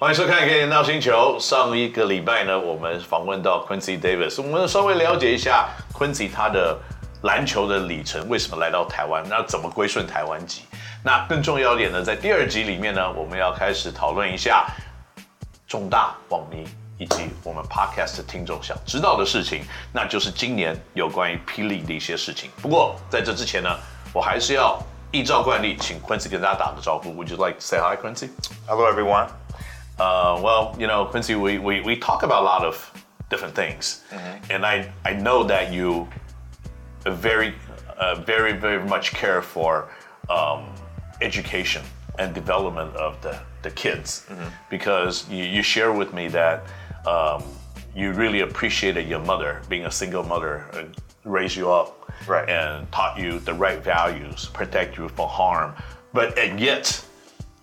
欢迎收看《可以到星球》。上一个礼拜呢，我们访问到 Quincy Davis，我们稍微了解一下 Quincy 他的篮球的里程，为什么来到台湾，那怎么归顺台湾籍？那更重要一点呢，在第二集里面呢，我们要开始讨论一下重大网迷以及我们 Podcast 的听众想知道的事情，那就是今年有关于霹雳的一些事情。不过在这之前呢，我还是要依照惯例，请 Quincy 跟大家打个招呼。Would you like to say hi, Quincy? Hello, everyone. Uh, well, you know, Quincy, we, we, we talk about a lot of different things, and I I know that you very uh, very very much care for um, education and development of the the kids. Because you, you share with me that um, you really appreciated your mother being a single mother and raised you up Right. and taught you the right values protect you from harm but and yet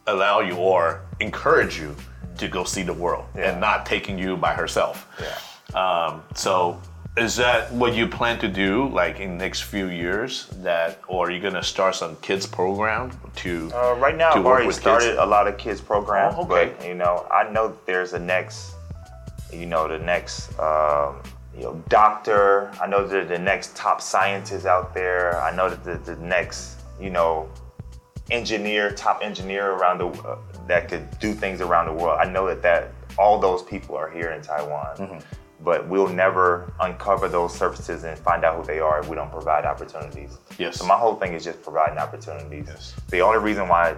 allow you or encourage you to go see the world Yeah. and not taking you by herself Yeah. um, so is that what you plan to do like in the next few years that or are you going to start some kids program to Uh, right now, to I've already started kids? a lot of kids programs, Oh, okay. but you know, I know there's a next, you know, the next, um, you know, doctor. I know that the next top scientist out there. I know that the, the next, you know, engineer, top engineer around the uh, that could do things around the world. I know that that all those people are here in Taiwan. Mm-hmm. But we'll never uncover those services and find out who they are if we don't provide opportunities. Yes. So my whole thing is just providing opportunities. Yes. The only reason why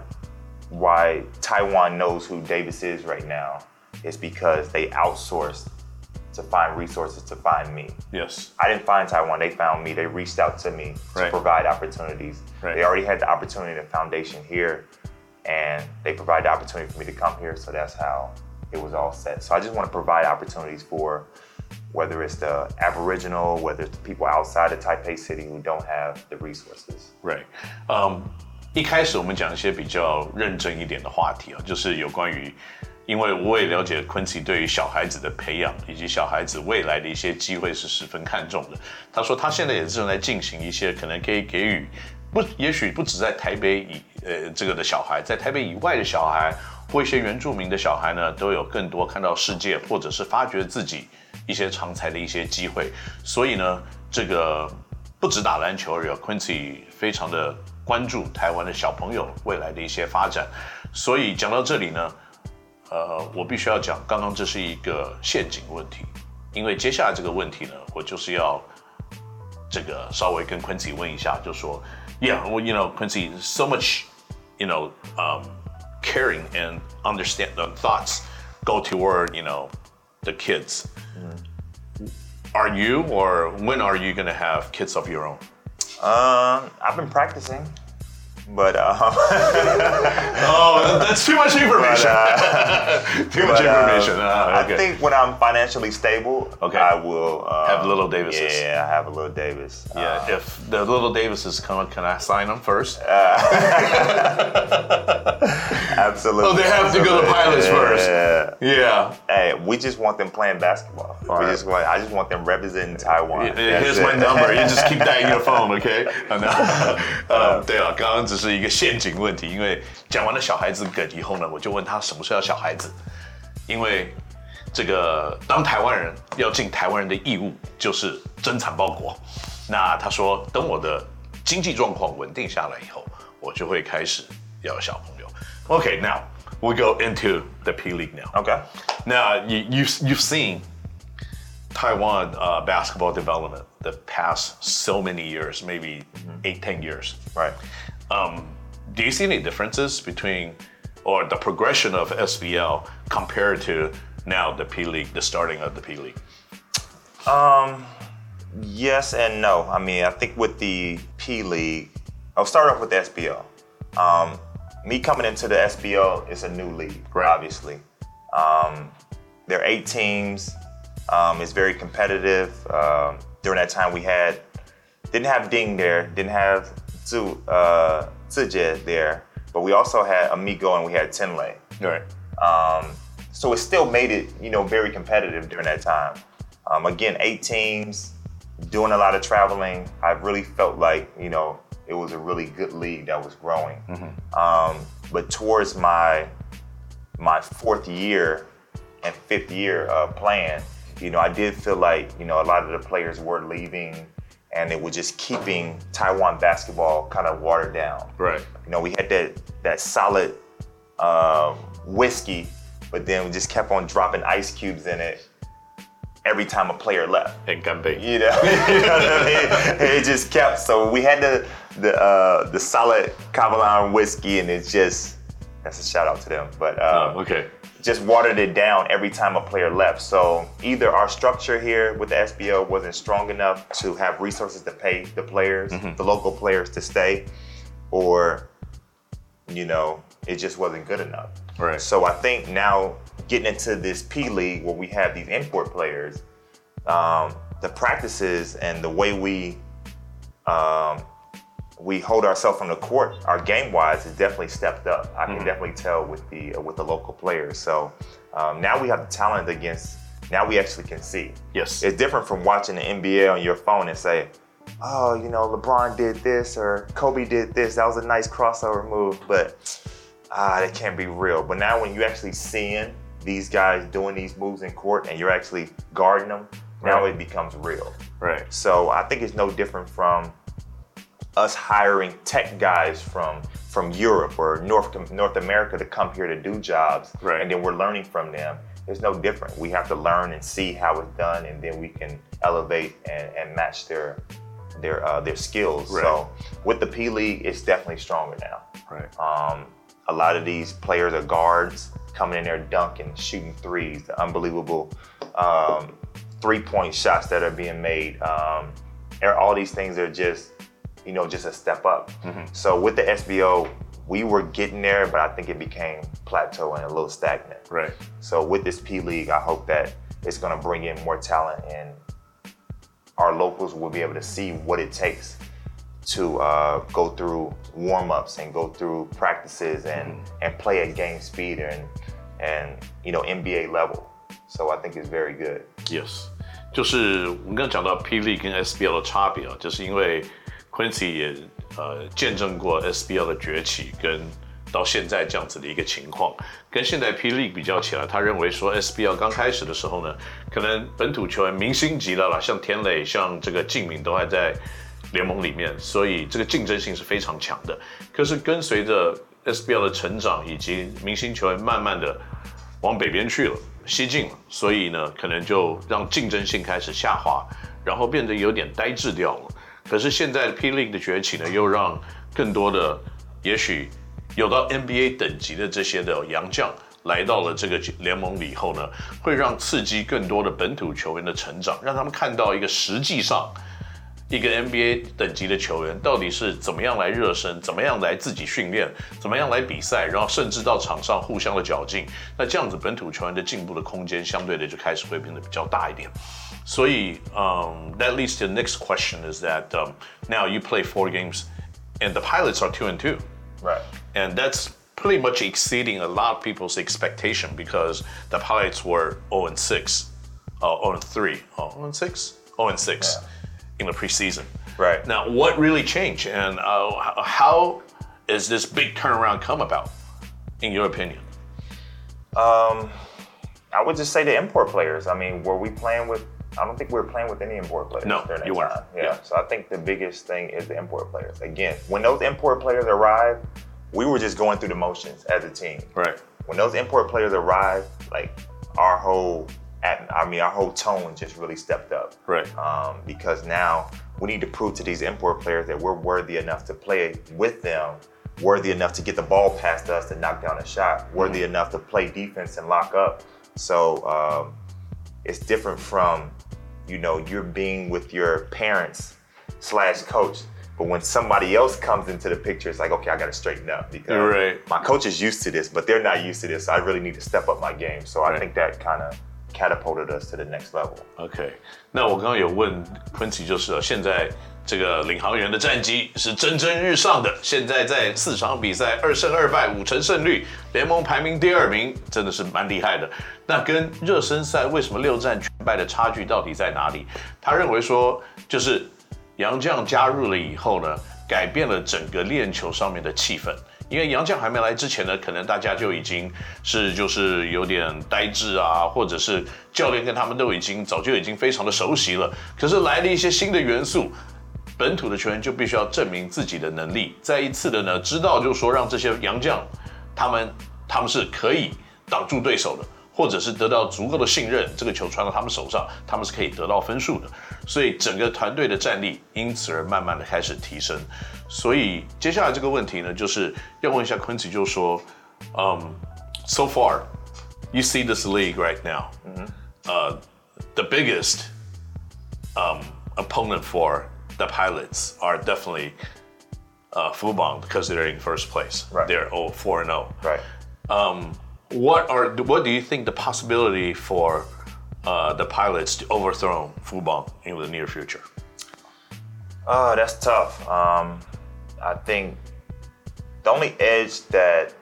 why Taiwan knows who Davis is right now is because they outsourced to find resources to find me. yes I didn't find Taiwan, they found me. They reached out to me to provide opportunities. Right. They already had the opportunity and foundation here, and they provide the opportunity for me to come here. So that's how it was all set. So I just want to provide opportunities for whether it's the Aboriginal, whether it's the people outside of Taipei City who don't have the resources. Right. Um, 一开始我们讲一些比较认真一点的话题啊，就是有关于，因为我也了解 Quincy 对于小孩子的培养以及小孩子未来的一些机会是十分看重的。他说他现在也正在进行一些可能可以给予不，也许不止在台北以呃这个的小孩，在台北以外的小孩或一些原住民的小孩呢，都有更多看到世界或者是发掘自己一些长才的一些机会。所以呢，这个不止打篮球而已，Quincy 非常的关注台湾的小朋友未来的一些发展。所以讲到这里呢，呃，我必须要讲，刚刚这是一个陷阱问题，因为接下来这个问题呢，我就是要这个稍微跟 Quincy 问一下，就说，Yeah, well, you know, Quincy, so much, you know, um, caring and understand the thoughts go toward, you know, the kids. Are you or when are you gonna have kids of your own? Um, I've been practicing, But um, oh, that's too much information. But, uh, too much but, uh, information. Um, okay. I think when I'm financially stable, okay. I will um, have little Davises. Yeah, I have a little Davis. Yeah, um, if the little Davises come, can I sign them first? Uh, absolutely. Oh, they have absolutely. to go to pilots yeah, first. Yeah. yeah. Hey, we just want them playing basketball. Right. we just want. I just want them representing Taiwan. Yeah, here's it. my number. you just keep that in your phone, okay? I know. um, they are guns 是一个陷阱问题，因为讲完了小孩子梗以后呢，我就问他什么时候要小孩子，因为这个当台湾人要尽台湾人的义务，就是珍产报国。那他说，等我的经济状况稳定下来以后，我就会开始要小朋友。OK, now we go into the P League now. Okay. Now you, you've you've seen Taiwan uh, basketball development the past so many years, maybe eight, ten years. Right. Um, do you see any differences between or the progression of SBL compared to now the P League, the starting of the P League? Um, yes and no. I mean, I think with the P League, I'll start off with the SBL. Um, me coming into the SBL is a new league, Right. obviously. Um, there are eight teams. Um, it's very competitive. Um, during that time, we had didn't have Ding there, didn't have Zhu uh, Zije there, but we also had Amigo and we had Tien Lei. Right. Um, so it still made it, you know, very competitive during that time. Um, again, eight teams, doing a lot of traveling. I really felt like, you know, it was a really good league that was growing. Um, but towards my my fourth year and fifth year of playing, you know, I did feel like, you know, a lot of the players were leaving and it was just keeping Taiwan basketball kind of watered down. Right. You know, we had that that solid um, whiskey, but then we just kept on dropping ice cubes in it every time a player left. And Ganbei. You know, you know what I mean? It just kept. So we had the the uh, the solid Kavalan whiskey, and it's just that's a shout out to them. But uh, Oh, okay. Just watered it down every time a player left. So either our structure here with the SBL wasn't strong enough to have resources to pay the players, the local players to stay, or you know, it just wasn't good enough. Right. So I think now getting into this P League where we have these import players, um, the practices and the way we um, we hold ourselves on the court, our game wise, is definitely stepped up. I can definitely tell with the uh, with the local players. So um, now we have the talent against. Now we actually can see. Yes. It's different from watching the NBA on your phone and say, "Oh, you know, LeBron did this or Kobe did this. That was a nice crossover move," but ah, that can't be real. But now when you actually seeing these guys doing these moves in court and you're actually guarding them, now Right. it becomes real. right. So I think it's no different from us hiring tech guys from from Europe or North North America to come here to do jobs, Right. and then we're learning from them. It's no different. We have to learn and see how it's done, and then we can elevate and, and match their their uh, their skills. Right. So with the P League, it's definitely stronger now. Right. Um, a lot of these players are guards coming in there dunking, shooting threes, the unbelievable um, three point shots that are being made. Um, all these things are just, you know, just a step up. Mm-hmm. So with the SBL, we were getting there, but I think it became plateau and a little stagnant. Right. So with this P League, I hope that it's going to bring in more talent and our locals will be able to see what it takes to uh, go through warm-ups and go through practices and mm-hmm. and play at game speed and and you know NBA level. So I think it's very good. Yes. 就是我们刚刚讲到霹雳跟 SBL 的差别啊，就是因为 Quincy 也呃见证过 SBL 的崛起跟到现在这样子的一个情况，跟现在霹雳比较起来，他认为说 SBL 刚开始的时候呢，可能本土球员明星级的啦，像田磊、像这个敬敏都还在联盟里面，所以这个竞争性是非常强的。可是跟随着 SBL 的成长以及明星球员慢慢的往北边去了，西进了，所以呢，可能就让竞争性开始下滑，然后变得有点呆滞掉了。可是现在 P League 的崛起呢，又让更多的，也许有到 NBA 等级的这些的洋将来到了这个联盟里以后呢，会让刺激更多的本土球员的成长，让他们看到一个实际上一个 NBA 等级的球员到底是怎么样来热身，怎么样来自己训练，怎么样来比赛，然后甚至到场上互相的较劲。那这样子本土球员的进步的空间相对的就开始会变得比较大一点。所以，um, that leads to the next question is that um, now you play four games, and the pilots are two and two. Right. And that's pretty much exceeding a lot of people's expectation because the pilots were 0 and 6, uh, 0 and 3, oh, 0 and 6, 0 and 6 in the preseason. Right. Now, what really changed, and uh, how is this big turnaround come about, in your opinion? Um, I would just say the import players. I mean, were we playing with? I don't think we were playing with any import players No, during that you weren't. time. Yeah. Yeah. So I think the biggest thing is the import players. Again, when those import players arrived, we were just going through the motions as a team. Right. When those import players arrived, like our whole, at, I mean, our whole tone just really stepped up. Right. Um, because now we need to prove to these import players that we're worthy enough to play with them, worthy enough to get the ball past us to knock down a shot, worthy enough to play defense and lock up. So um, it's different from, you know, you're being with your parents slash coach. But when somebody else comes into the picture, it's like, okay, I got to straighten up because right. my coach is used to this, but they're not used to this. So I really need to step up my game. So I think that kind of catapulted us to the next level. OK，那我刚刚有问 Quincy，就是了现在这个领航员的战绩是蒸蒸日上的，现在在四场比赛二胜二败，五成胜率，联盟排名第二名，真的是蛮厉害的。那跟热身赛为什么六战全败的差距到底在哪里？他认为说，就是杨将加入了以后呢，改变了整个练球上面的气氛，因为杨绛还没来之前呢，可能大家就已经是就是有点呆滞啊，或者是教练跟他们都已经早就已经非常的熟悉了。可是来了一些新的元素，本土的球员就必须要证明自己的能力，再一次的呢，知道就是说让这些洋将他们他们是可以挡住对手的。或者是得到足够的信任，这个球传到他们手上，他们是可以得到分数的。所以整个团队的战力因此而慢慢的开始提升。所以接下来这个问题呢，就是要问一下 Quincy，就是说，嗯，so far you see this league right now，嗯呃，the biggest um opponent for the pilots are definitely uh Fubon because they're in first place. Right. They're 0 4 and 0. Right. Um, what are what do you think the possibility for uh, the pilots to overthrow Fubon in the near future? Oh, that's tough. Um, I think the only edge that,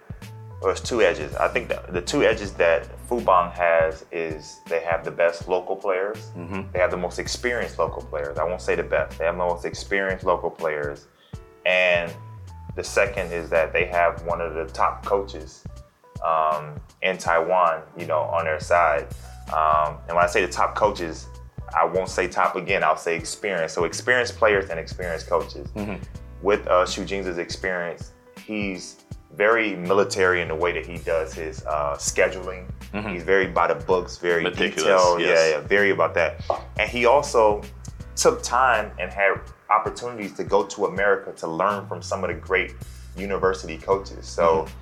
or it's two edges. I think the, the two edges that Fubon has is they have the best local players. Mm-hmm. They have the most experienced local players. I won't say the best. They have the most experienced local players. And the second is that they have one of the top coaches um, in Taiwan, you know, on their side. Um, and when I say the top coaches, I won't say top again. I'll say experience. So experienced players and experienced coaches. Mm-hmm. With uh, Shu Jing's experience, he's very military in the way that he does his uh, scheduling. Mm-hmm. He's very by the books, very Meticulous, detailed. yes. Yeah, yeah, very about that. And he also took time and had opportunities to go to America to learn from some of the great university coaches. So. Mm-hmm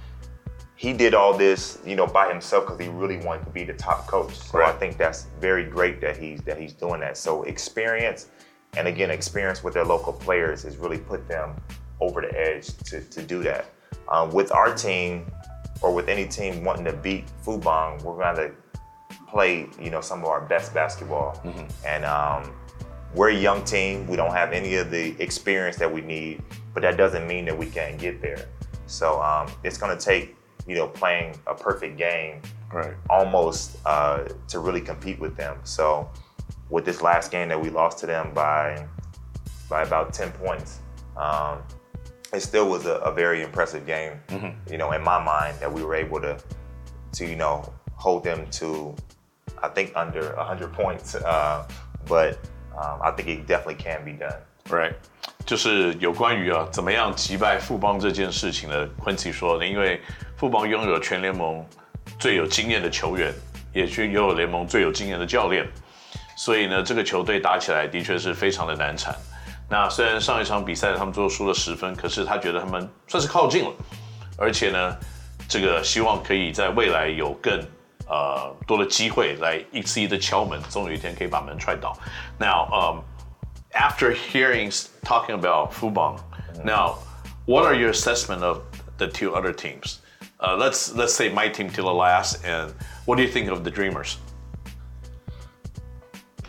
he did all this, you know, by himself because he really wanted to be the top coach. So Right. I think that's very great that he's that he's doing that. So experience, and again, experience with their local players has really put them over the edge to, to do that. Um, with our team, or with any team wanting to beat Fubon, we're going to play, you know, some of our best basketball. And um, we're a young team. We don't have any of the experience that we need, but that doesn't mean that we can't get there. So um, it's going to take, you know, playing a perfect game Right. almost uh, to really compete with them. So with this last game that we lost to them by by about 10 points, um, it still was a, a very impressive game, you know, in my mind that we were able to to you know hold them to I think under 100 points, uh, but um, I think it definitely can be done. Right，就是有关于啊怎么样击败富邦这件事情呢，Quincy 说的，因为富邦拥有全联盟最有经验的球员，也去拥有联盟最有经验的教练，所以呢，这个球队打起来的确是非常的难缠。那虽然上一场比赛他们最后输了十分，可是他觉得他们算是靠近了，而且呢，这个希望可以在未来有更呃多的机会来一次一次敲门，总有一天可以把门踹倒。Now, um, after hearing talking about Fubon, now what are your assessment of the two other teams? Uh, let's let's say my team till the last, and what do you think of the Dreamers?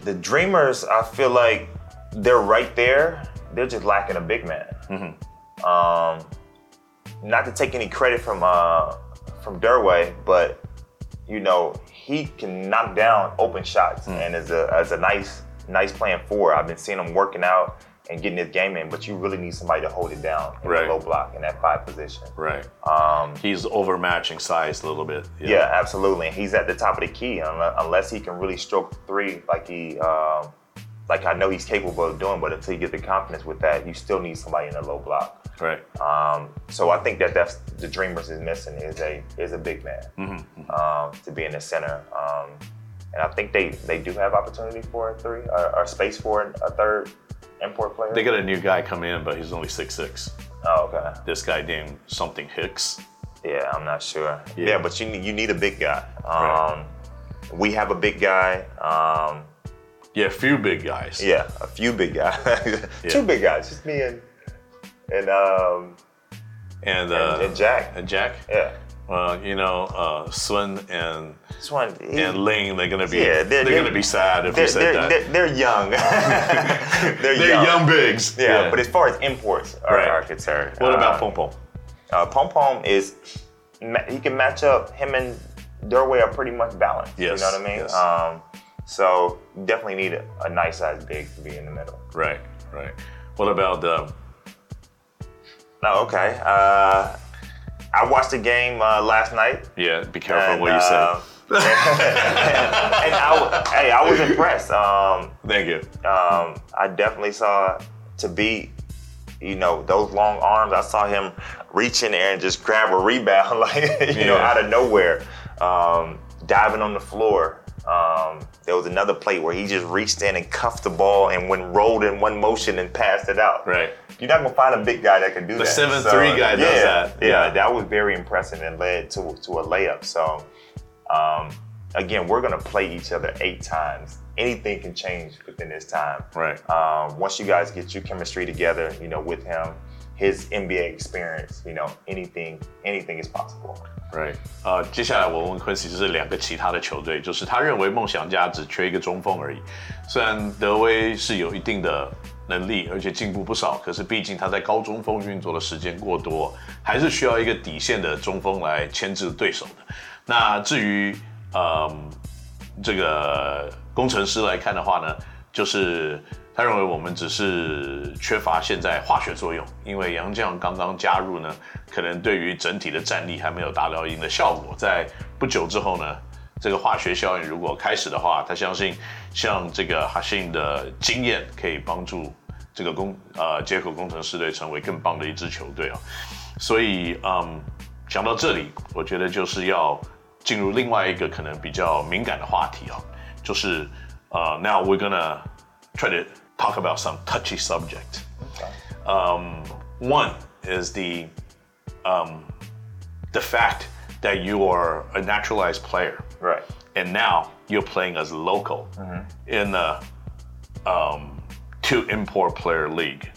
The Dreamers, I feel like they're right there. They're just lacking a big man. Um, not to take any credit from uh, from Derway, but you know he can knock down open shots, and as a as a nice nice playing forward, I've been seeing him working out and getting his game in. But you really need somebody to hold it down in Right. the low block in that five position. Right. Um, He's overmatching size a little bit. yeah, absolutely. And he's at the top of the key unless, he can really stroke three like he, um, like I know he's capable of doing. But until you get the confidence with that, you still need somebody in the low block. Right. Um, so I think that that's the Dreamers is missing is a is a big man um, to be in the center. Um, and I think they they do have opportunity for a three or, or space for a third import player. They got a new guy coming in, but he's only six six. oh, okay. This guy named something Hicks. Yeah, I'm not sure. Yeah. Yeah, but you need, you need a big guy. Right. Um, We have a big guy. Um, Yeah, a few big guys. yeah, a few big guys. Two big guys, just me and and um, And, uh, and, and Jack. and Jack. Yeah, Well, you know, uh, Sun and he- and Ling, they're gonna be Yeah, they're, they're- they're- gonna be sad if they're, you said they're, that. they're, they're young. they're, They're young bigs. Yeah, but as far as imports are, Right. are concerned, what about uh, Pom Pom? Uh, Pom Pom is ma- he can match up. Him and Durway are pretty much balanced. Yes, you know what I mean. yes. Um, so definitely need a, a nice size big to be in the middle. Right, right. What about the Oh, okay. Uh, I watched the game uh, last night. Yeah, be careful and, what you uh, say. and I, hey, I was impressed. Um, Thank you. um, I definitely saw Thabeet, you know, those long arms. I saw him reach in there and just grab a rebound, like you know, out of nowhere, um, diving on the floor. Um, there was another play where he just reached in and cuffed the ball and went rolled in one motion and passed it out. Right. You're not gonna find a big guy that can do that. The that. 7'3" guy does yeah, that. Yeah, Yeah. that was very impressive and led to to a layup. So, um, again, we're gonna play each other eight times. Anything can change within this time. Right. Um, once you guys get your chemistry together, you know, with him, his NBA experience, you know, anything anything is possible. Right，呃，接下来我问 Quincy 就是两个其他的球队，就是他认为梦想家只缺一个中锋而已。虽然德威是有一定的能力，而且进步不少，可是毕竟他在高中锋运作的时间过多，还是需要一个底线的中锋来牵制对手的。那至于嗯这个工程师来看的话呢，就是他认为我们只是缺乏现在化学作用，因为杨绛刚刚加入呢，可能对于整体的战力还没有达到一定的效果。在不久之后呢，这个化学效应如果开始的话，他相信像这个哈信的经验可以帮助这个工呃接口工程师队成为更棒的一支球队啊。所以嗯，讲到这里，我觉得就是要进入另外一个可能比较敏感的话题啊，就是呃，now we're gonna try to talk about some touchy subject. Um, one is the um, the fact that you are a naturalized player, Right. and now you're playing as local in the um, two import player league,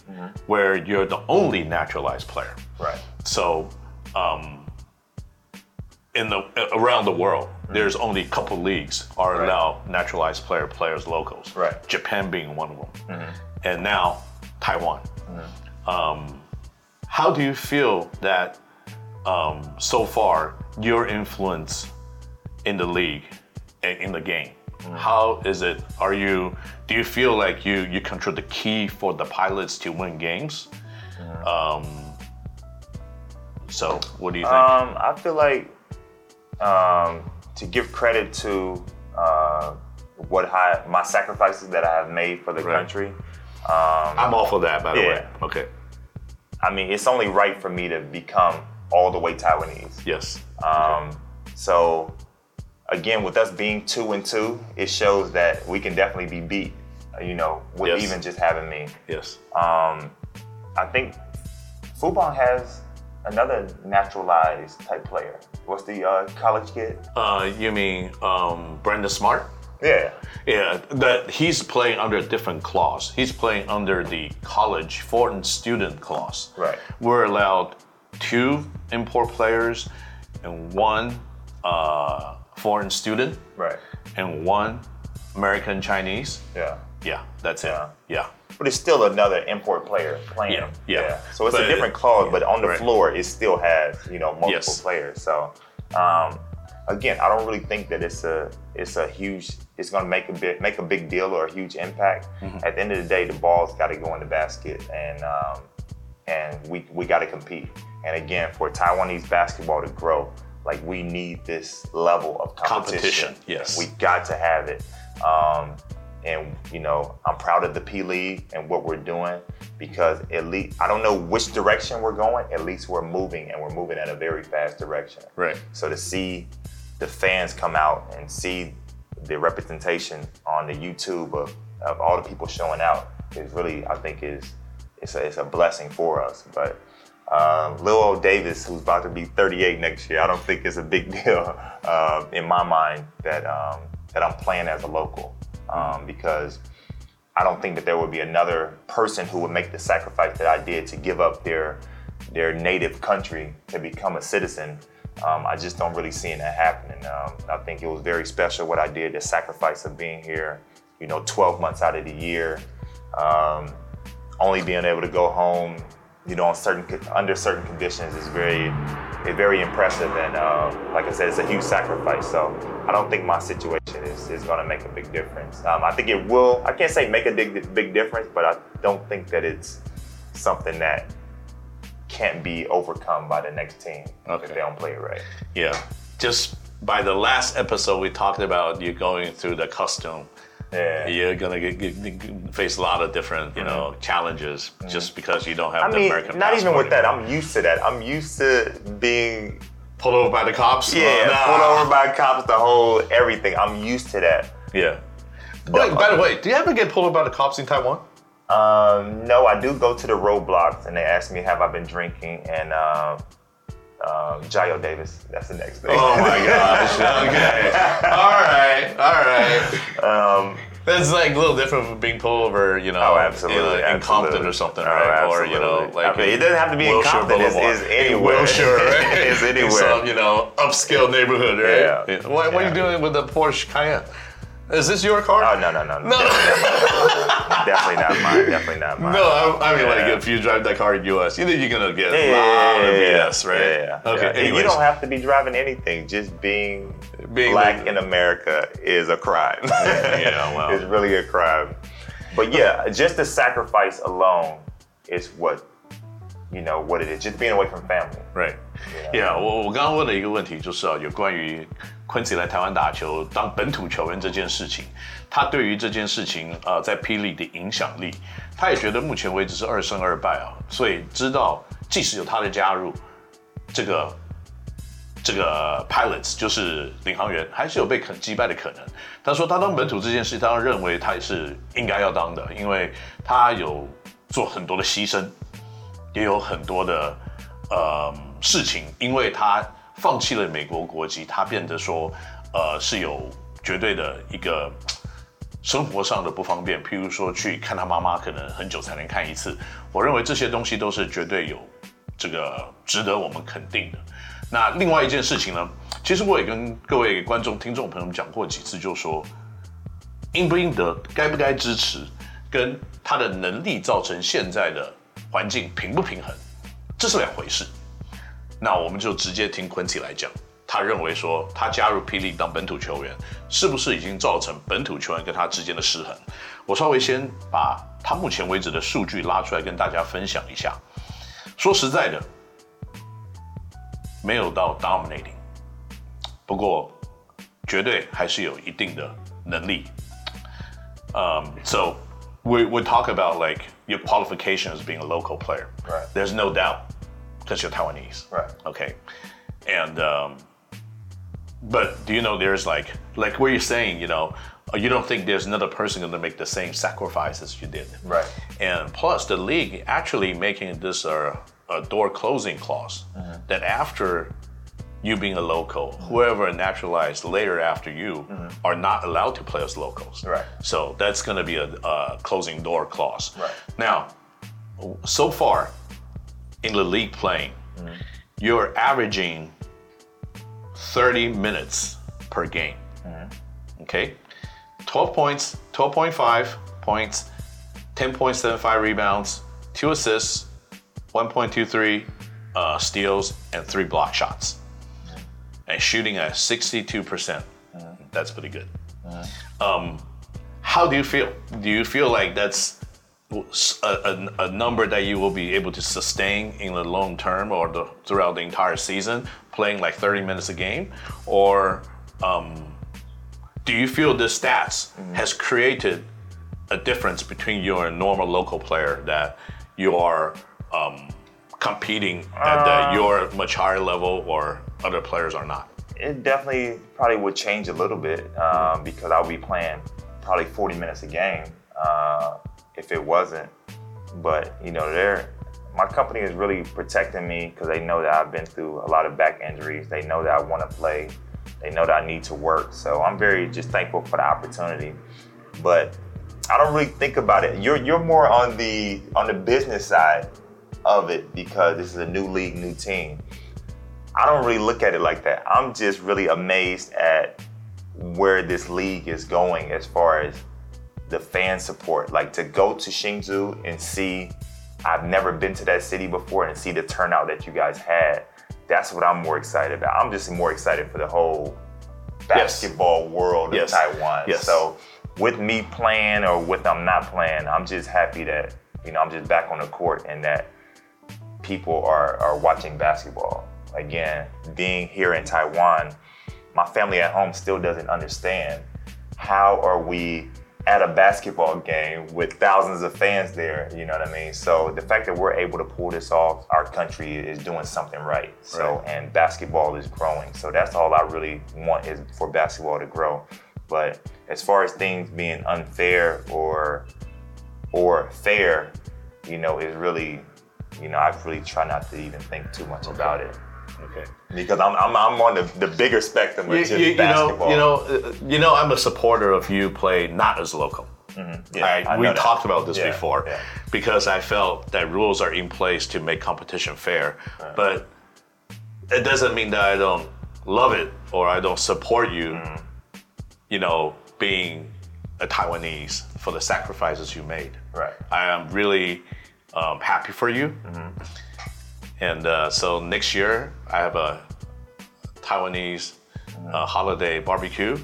where you're the only naturalized player. Right. So, um, in the around the world, there's only a couple leagues are Right. allow naturalized player players locals. Right. Japan being one of them, and now Taiwan. Um, how do you feel that um, so far your influence in the league and in the game? How is it? Are you? Do you feel like you you control the key for the pilots to win games? Um, so what do you think? Um, I feel like um, to give credit to uh, what I, my sacrifices that I have made for the Right. country. Um, I'm all for that, by the way. Okay. I mean, it's only right for me to become all the way Taiwanese. Yes. Um, so, again, with us being two and two, it shows that we can definitely be beat. You know, with Yes. even just having me. Yes. Um, I think Fubon has another naturalized type player. What's the uh, college kid? Uh, you mean um, Brandon Smart? Yeah. Yeah, that he's playing under a different clause. He's playing under the college foreign student clause. Right. We're allowed two import players and one uh, foreign student Right. and one American Chinese. Yeah. Yeah, that's Yeah. it. Yeah. But it's still another import player playing. Yeah, yeah. So it's But- a different clause, but on the Right. floor, it still has you know multiple Yes. players. So um, again, I don't really think that it's a it's a huge it's going to make a bit make a big deal or a huge impact. Mm-hmm. At the end of the day, the ball's got to go in the basket, and um, and we we got to compete. And again, for Taiwanese basketball to grow, like we need this level of competition. Competition, yes. we got to have it. Um, and you know, I'm proud of the P League and what we're doing because at least I don't know which direction we're going. At least we're moving, and we're moving in a very fast direction. Right. So to see the fans come out and see the representation on the YouTube of, of all the people showing out is really, I think, is it's a, it's a blessing for us. But um, Lil old Davis, who's about to be 38 next year, I don't think it's a big deal uh, in my mind that um, that I'm playing as a local um, because I don't think that there would be another person who would make the sacrifice that I did to give up their their native country to become a citizen. Um, I just don't really see that happening. Um, I think it was very special what I did, the sacrifice of being here, you know, 12 months out of the year, um, only being able to go home, you know, on certain under certain conditions is very, very impressive. And uh, like I said, it's a huge sacrifice. So I don't think my situation is, is going to make a big difference. Um, I think it will. I can't say make a big big difference, but I don't think that it's something that can't be overcome by the next team Okay. if they don't play it right. Yeah. Just by the last episode, we talked about you going through the costume. Yeah. You're gonna get, get, get- face a lot of different, you know, challenges just because you don't have Mm-hmm. I the mean, American not even passport with that. I'm used to that. I'm used to being pulled over by the cops. yeah, nah. pulled over by cops, the whole everything. I'm used to that. Yeah. Wait, by the way, do you ever get pulled over by the cops in Taiwan? Um, no, I do go to the roadblocks and they ask me have I been drinking and um, um, Jayo Davis. That's the next thing. Oh my gosh. Okay. All right. All right. um, That's like a little different from being pulled over, you know, Oh, absolutely, in, in absolutely. Compton or something, Oh, right? Or you know, like I mean, it doesn't have to be in Compton, it's- Boulevard. it's In anywhere. Wilshire, right? It's anywhere. some, you know, upscale neighborhood, right? Yeah. What, what are you doing with the Porsche Cayenne? Is this your car? oh no no no No. definitely not mine. Definitely not mine. No, I, I mean, like, if you drive that car in US, you know you're gonna get Yeah, a yeah, lot yeah, of yeah, BS, right? Yeah, yeah. Okay, yeah. You don't have to be driving anything. Just being, Being black like- in America is a crime. yeah, well. it's really a crime. But yeah, just the sacrifice alone is what you know what it is. Just being away from family. Right. Yeah，我我刚刚问了一个问题，就是啊，有关于 Quincy 来台湾打球当本土球员这件事情，他对于这件事情呃在霹雳的影响力，他也觉得目前为止是二胜二败啊，所以知道即使有他的加入，这个这个 pilots 就是领航员，还是有被肯击败的可能。他说他当本土这件事，他认为他也是应该要当的，因为他有做很多的牺牲，也有很多的呃事情，因为他放弃了美国国籍，他变得说呃是有绝对的一个生活上的不方便，譬如说去看他妈妈，可能很久才能看一次。我认为这些东西都是绝对有这个值得我们肯定的。那另外一件事情呢，其实我也跟各位观众、听众朋友们讲过几次，就说应不应得、该不该支持，跟他的能力造成现在的环境平不平衡，这是两回事。那我们就直接听 Quincy 来讲，他认为说他加入霹雳当本土球员，是不是已经造成本土球员跟他之间的失衡？我稍微先把他目前为止的数据拉出来跟大家分享一下。说实在的，没有到 dominating，不过绝对还是有一定的能力。Um, so we we talk about like your qualification as being a local player. Right. There's no doubt because you're Taiwanese. Right. Okay. And um, but do you know there's like like what you're saying, you know, uh, you don't think there's another person going to make the same sacrifice as you did. Right. And plus, the league actually making this a, a door closing clause that after you being a local, mm-hmm. whoever naturalized later after you mm-hmm. are not allowed to play as locals. Right. So that's going to be a, a closing door clause. Right. Now, so far in the league playing, mm-hmm. you're averaging 30 minutes per game. Okay? 12 points, 12.5 points, 10.75 rebounds, 2 assists, 1.23 uh, steals, and 3 block shots. And shooting at 62%. That's pretty good. Um, how do you feel? Do you feel like that's a, a, a number that you will be able to sustain in the long term or the, throughout the entire season, playing like 30 minutes a game? Or um, do you feel the stats has created a difference between you and a normal local player that you are um, competing at the, your much higher level or other players are not? It definitely probably would change a little bit um, because I'll be playing probably 40 minutes a game uh, if it wasn't. But you know, they're my company is really protecting me because they know that I've been through a lot of back injuries. They know that I want to play. They know that I need to work. So I'm very just thankful for the opportunity. But I don't really think about it. You're you're more on the on the business side of it because this is a new league, new team. I don't really look at it like that. I'm just really amazed at where this league is going as far as the fan support. Like to go to Hsinchu and see, I've never been to that city before and see the turnout that you guys had. That's what I'm more excited about. I'm just more excited for the whole basketball world Yes. of Taiwan. Yes. So with me playing or with I'm not playing, I'm just happy that, you know, I'm just back on the court and that people are, are watching basketball. Again, being here in Taiwan, my family at home still doesn't understand how are we at a basketball game with thousands of fans there, you know what I mean? So the fact that we're able to pull this off, our country is doing something right. So Right. and basketball is growing. So that's all I really want is for basketball to grow. But as far as things being unfair or or fair, you know, is really, you know, I really try not to even think too much about it Okay. because I'm I'm, I'm on the, the bigger spectrum of You, just you- you basketball. know, you know, you know. I'm a supporter of you play not as local. Yeah, I, I we talked about this Yeah, before yeah. because I felt that rules are in place to make competition fair, but it doesn't mean that I don't love it or I don't support you. Mm-hmm. You know, being a Taiwanese for the sacrifices you made. Right. I am really um, happy for you. Mm-hmm. And uh, so next year I have a Taiwanese Mm-hmm. uh, holiday barbecue.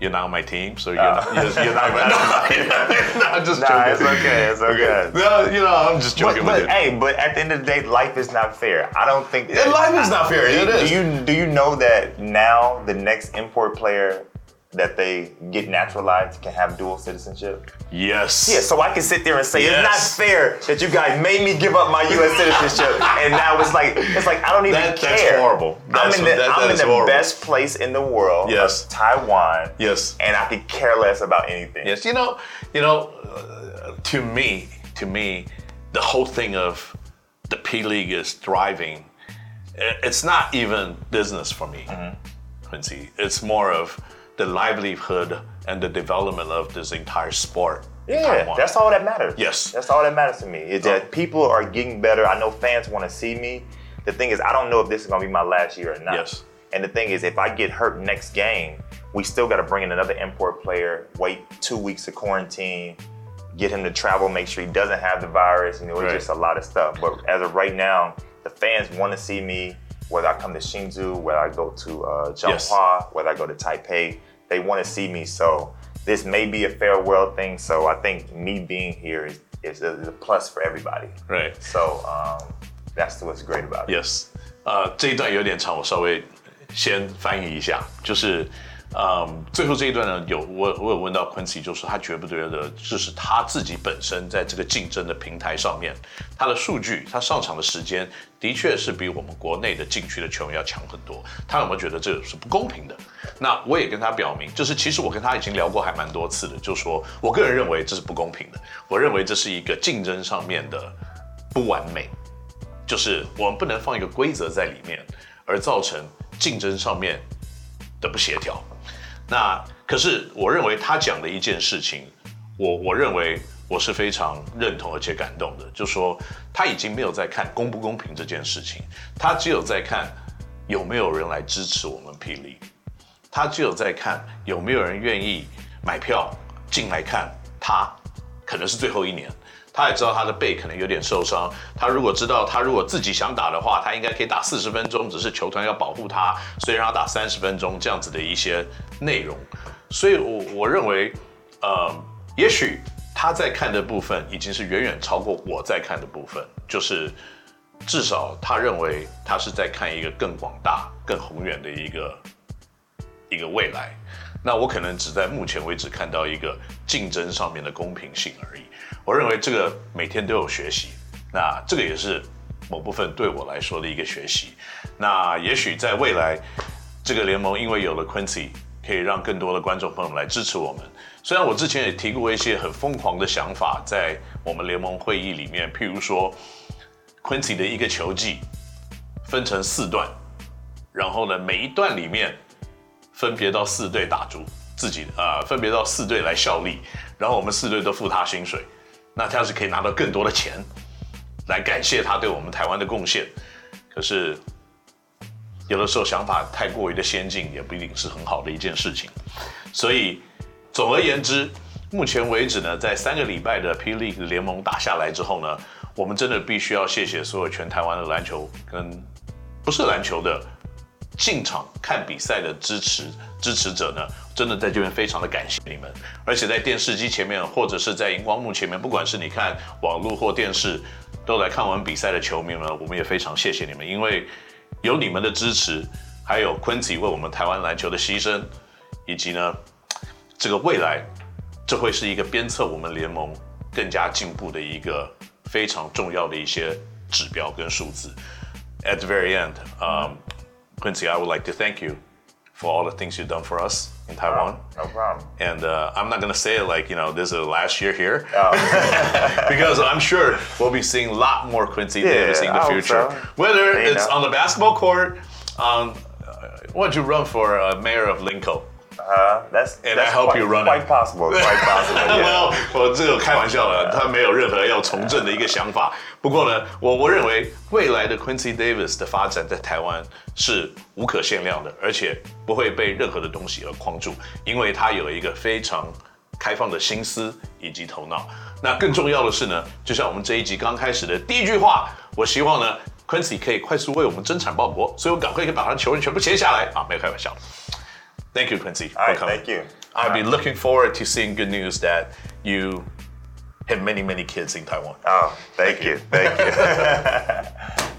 You're not on my team, so you're, not, you're, you're not. no, I'm just Nah, joking. it's okay. It's okay. No, you know, I'm just joking But, but hey, but at the end of the day, life is not fair. I don't think that, life is not fair. Do, It is. do you do you know that now the next import player that they get naturalized can have dual citizenship? yes. Yeah, so I can sit there and say Yes. it's not fair that you guys made me give up my U.S. citizenship, and now it's like it's like I don't even That- care. that's horrible. That's- I'm in the, that- I'm in the best place in the world, Yes. Taiwan, Yes. and I could care less about anything. Yes, you know, you know, uh, to me, to me, the whole thing of the P League is thriving. It's not even business for me, Quincy. It's more of the livelihood and the development of this entire sport. Yeah, that's all that matters. Yes. That's all that matters to me. Is that oh. people are getting better. I know fans want to see me. The thing is, I don't know if this is gonna be my last year or not. Yes. And the thing is, if I get hurt next game, we still got to bring in another import player, wait two weeks of quarantine, get him to travel, make sure he doesn't have the virus. You know, it's Right. just a lot of stuff. But as of right now, the fans want to see me whether I come to Hsinchu, whether I go to uh, yes. whether I go to Taipei, they want to see me. So this may be a farewell thing. So I think me being here is, is, a, is a plus for everybody. Right. So um, that's what's great about it. Yes. 呃，这一段有点长，我稍微先翻译一下，就是。Uh 嗯，最后这一段呢，有我我有问到 Quincy，就是他觉不觉得，就是他自己本身在这个竞争的平台上面，他的数据，他上场的时间的确是比我们国内的禁区的球员要强很多。他有没有觉得这是不公平的？那我也跟他表明，就是其实我跟他已经聊过还蛮多次的，就说我个人认为这是不公平的，我认为这是一个竞争上面的不完美。就是我们不能放一个规则在里面，而造成竞争上面的不协调。那可是我认为他讲的一件事情，我我认为我是非常认同而且感动的，就说他已经没有在看公不公平这件事情，他只有在看有没有人来支持我们霹雳，他只有在看有没有人愿意买票进来看他，可能是最后一年。他也知道他的背可能有点受伤，他如果知道他如果自己想打的话，他应该可以打四十分钟，只是球团要保护他，所以让他打三十分钟这样子的一些内容。所以我我认为，呃，也许他在看的部分已经是远远超过我在看的部分，就是至少他认为他是在看一个更广大、更宏远的一个一个未来。那我可能只在目前为止看到一个竞争上面的公平性而已。我认为这个每天都有学习，那这个也是某部分对我来说的一个学习。那也许在未来，这个联盟因为有了 Quincy，可以让更多的观众朋友们来支持我们。虽然我之前也提过一些很疯狂的想法，在我们联盟会议里面，譬如说 Quincy 的一个球技分成四段，然后呢，每一段里面分别到四队打足自己啊、呃分别到四队来效力，然后我们四队都付他薪水，那他要是可以拿到更多的钱来感谢他对我们台湾的贡献。可是有的时候想法太过于的先进，也不一定是很好的一件事情。所以总而言之，目前为止呢，在三个礼拜的 P League 联盟打下来之后呢，我们真的必须要谢谢所有全台湾的篮球跟不是篮球的进场看比赛的支持支持者呢，真的在这边非常的感谢你们。而且在电视机前面，或者是在荧光幕前面，不管是你看网络或电视，都来看完比赛的球迷们，我们也非常谢谢你们，因为有你们的支持，还有 Quincy 为我们台湾篮球的牺牲，以及呢，这个未来，这会是一个鞭策我们联盟更加进步的一个非常重要的一些指标跟数字。At the very end, um, Quincy, I would like to thank you for all the things you've done for us in Taiwan. No problem. And uh, I'm not going to say it like, you know, this is the last year here. because I'm sure we'll be seeing a lot more Quincy Davis in the I future. so. Whether You it's know. on the basketball court, on, uh, why'd you run for uh, mayor of Linkou? Uh, that's And that's I help quite, you run it. quite possible. Quite possible. Well，我这个开玩笑了，他没有任何要从政的一个想法。不过呢，我我认为未来的 Quincy Davis 的发展在台湾是无可限量的，而且不会被任何的东西而框住，因为他有一个非常开放的心思以及头脑。那更重要的是呢，就像我们这一集刚开始的第一句话，我希望呢 Quincy 可以快速为我们增产报国，所以我赶快可以把他的球员全部签下来啊，没有开玩笑。Thank you, Quincy. All right, for coming. thank you. I'll be looking forward to seeing good news that you have many, many kids in Taiwan. Oh, thank, Thank you. you. Thank you.